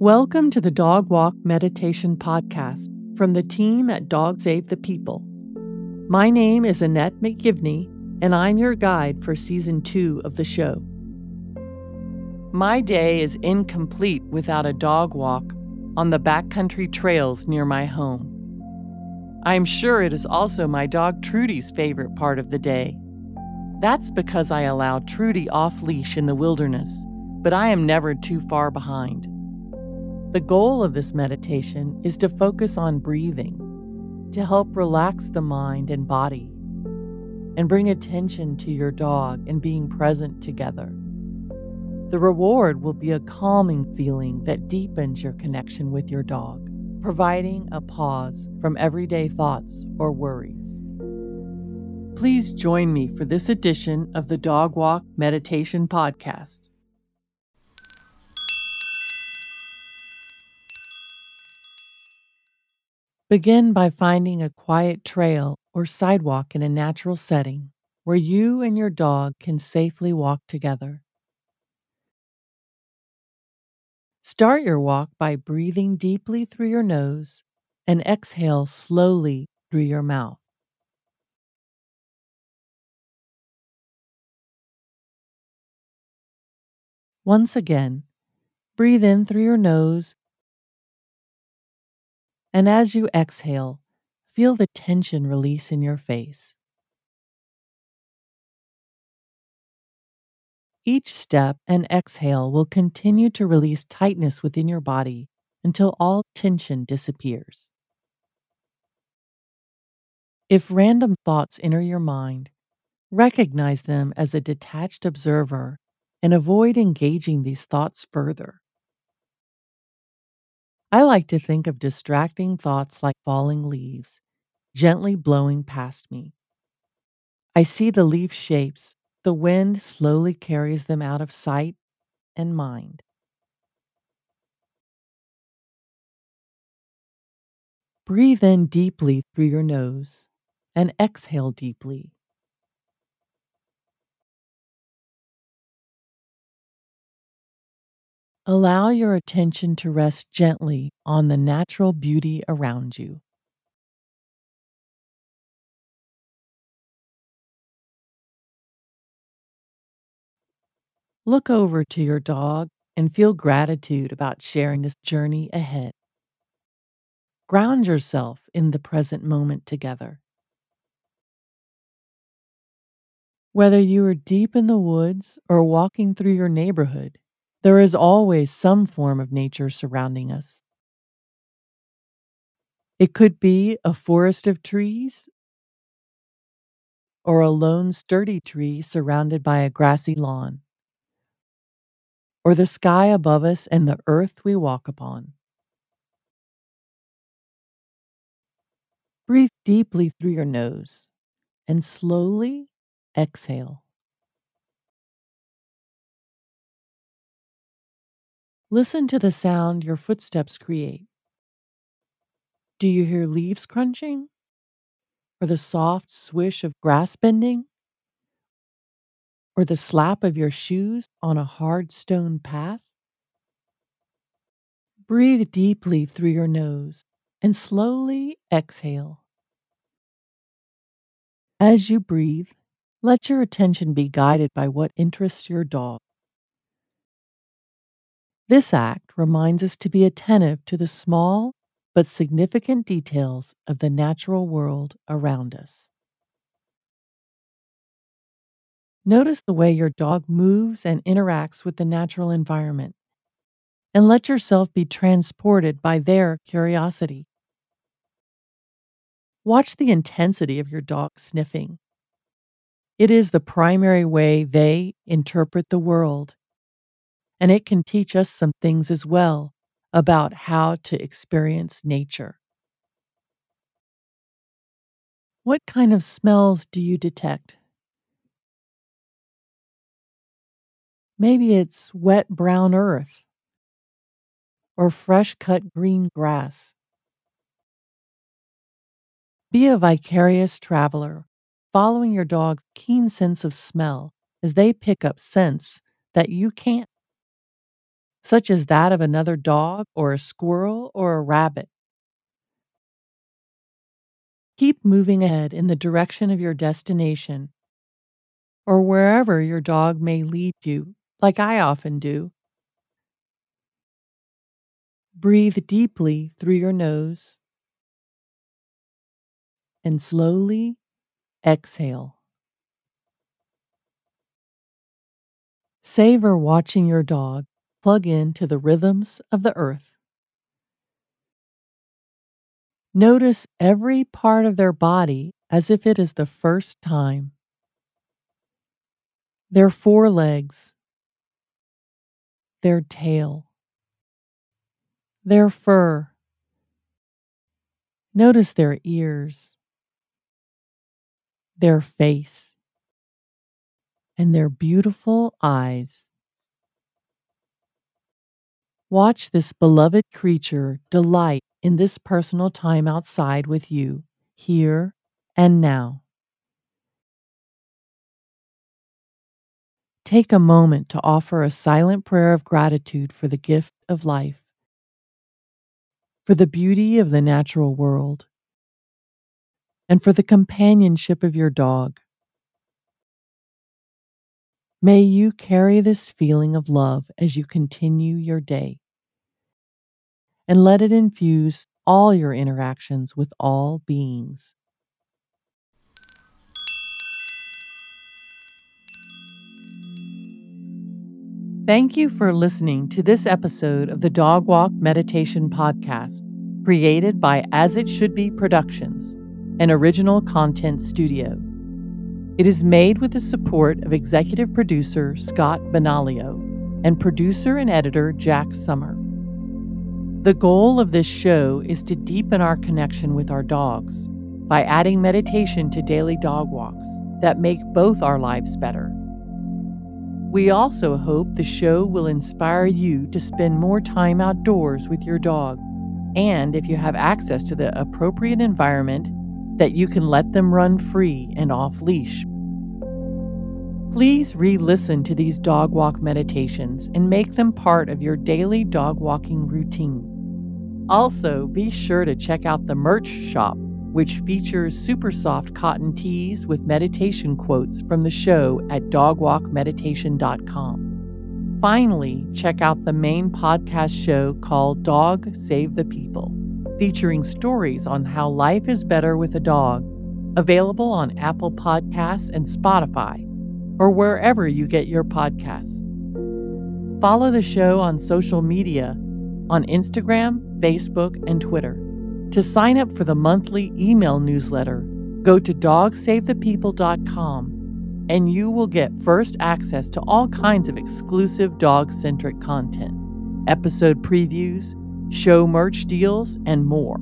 Welcome to the Dog Walk Meditation Podcast from the team at Dog Save the People. My name is Annette McGivney, and I'm your guide for season two of the show. My day is incomplete without a dog walk on the backcountry trails near my home. I'm sure it is also my dog Trudy's favorite part of the day. That's because I allow Trudy off leash in the wilderness, but I am never too far behind. The goal of this meditation is to focus on breathing, to help relax the mind and body, and bring attention to your dog and being present together. The reward will be a calming feeling that deepens your connection with your dog, providing a pause from everyday thoughts or worries. Please join me for this edition of the Dog Walk Meditation Podcast. Begin by finding a quiet trail or sidewalk in a natural setting where you and your dog can safely walk together. Start your walk by breathing deeply through your nose and exhale slowly through your mouth. Once again, breathe in through your nose and as you exhale, feel the tension release in your face. Each step and exhale will continue to release tightness within your body until all tension disappears. If random thoughts enter your mind, recognize them as a detached observer and avoid engaging these thoughts further. I like to think of distracting thoughts like falling leaves, gently blowing past me. I see the leaf shapes, the wind slowly carries them out of sight and mind. Breathe in deeply through your nose and exhale deeply. Allow your attention to rest gently on the natural beauty around you. Look over to your dog and feel gratitude about sharing this journey ahead. Ground yourself in the present moment together. Whether you are deep in the woods or walking through your neighborhood, there is always some form of nature surrounding us. It could be a forest of trees or a lone sturdy tree surrounded by a grassy lawn, or the sky above us and the earth we walk upon. Breathe deeply through your nose and slowly exhale. Listen to the sound your footsteps create. Do you hear leaves crunching? Or the soft swish of grass bending? Or the slap of your shoes on a hard stone path? Breathe deeply through your nose and slowly exhale. As you breathe, let your attention be guided by what interests your dog. This act reminds us to be attentive to the small but significant details of the natural world around us. Notice the way your dog moves and interacts with the natural environment, and let yourself be transported by their curiosity. Watch the intensity of your dog sniffing. It is the primary way they interpret the world and it can teach us some things as well about how to experience nature. What kind of smells do you detect? Maybe it's wet brown earth or fresh cut green grass. Be a vicarious traveler, following your dog's keen sense of smell as they pick up scents that you can't. Such as that of another dog or a squirrel or a rabbit. Keep moving ahead in the direction of your destination or wherever your dog may lead you, like I often do. Breathe deeply through your nose and slowly exhale. Savor watching your dog plug into the rhythms of the earth. Notice every part of their body as if it is the first time. Their forelegs, their tail, their fur. Notice their ears, their face, and their beautiful eyes. Watch this beloved creature delight in this personal time outside with you, here and now. Take a moment to offer a silent prayer of gratitude for the gift of life, for the beauty of the natural world, and for the companionship of your dog. May you carry this feeling of love as you continue your day, and let it infuse all your interactions with all beings. Thank you for listening to this episode of the Dog Walk Meditation Podcast, created by As It Should Be Productions, an original content studio. It is made with the support of executive producer Scott Benaglio and producer and editor Jack Summer. The goal of this show is to deepen our connection with our dogs by adding meditation to daily dog walks that make both our lives better. We also hope the show will inspire you to spend more time outdoors with your dog, and if you have access to the appropriate environment, that you can let them run free and off leash Please re listen to these dog walk meditations and make them part of your daily dog walking routine. Also, be sure to check out the merch shop, which features super soft cotton tees with meditation quotes from the show at dogwalkmeditation.com. Finally, check out the main podcast show called Dog Save the People, featuring stories on how life is better with a dog, available on Apple Podcasts and Spotify or wherever you get your podcasts. Follow the show on social media on Instagram, Facebook, and Twitter. To sign up for the monthly email newsletter, go to dogsavethepeople.com and you will get first access to all kinds of exclusive dog centric content, episode previews, show merch deals, and more.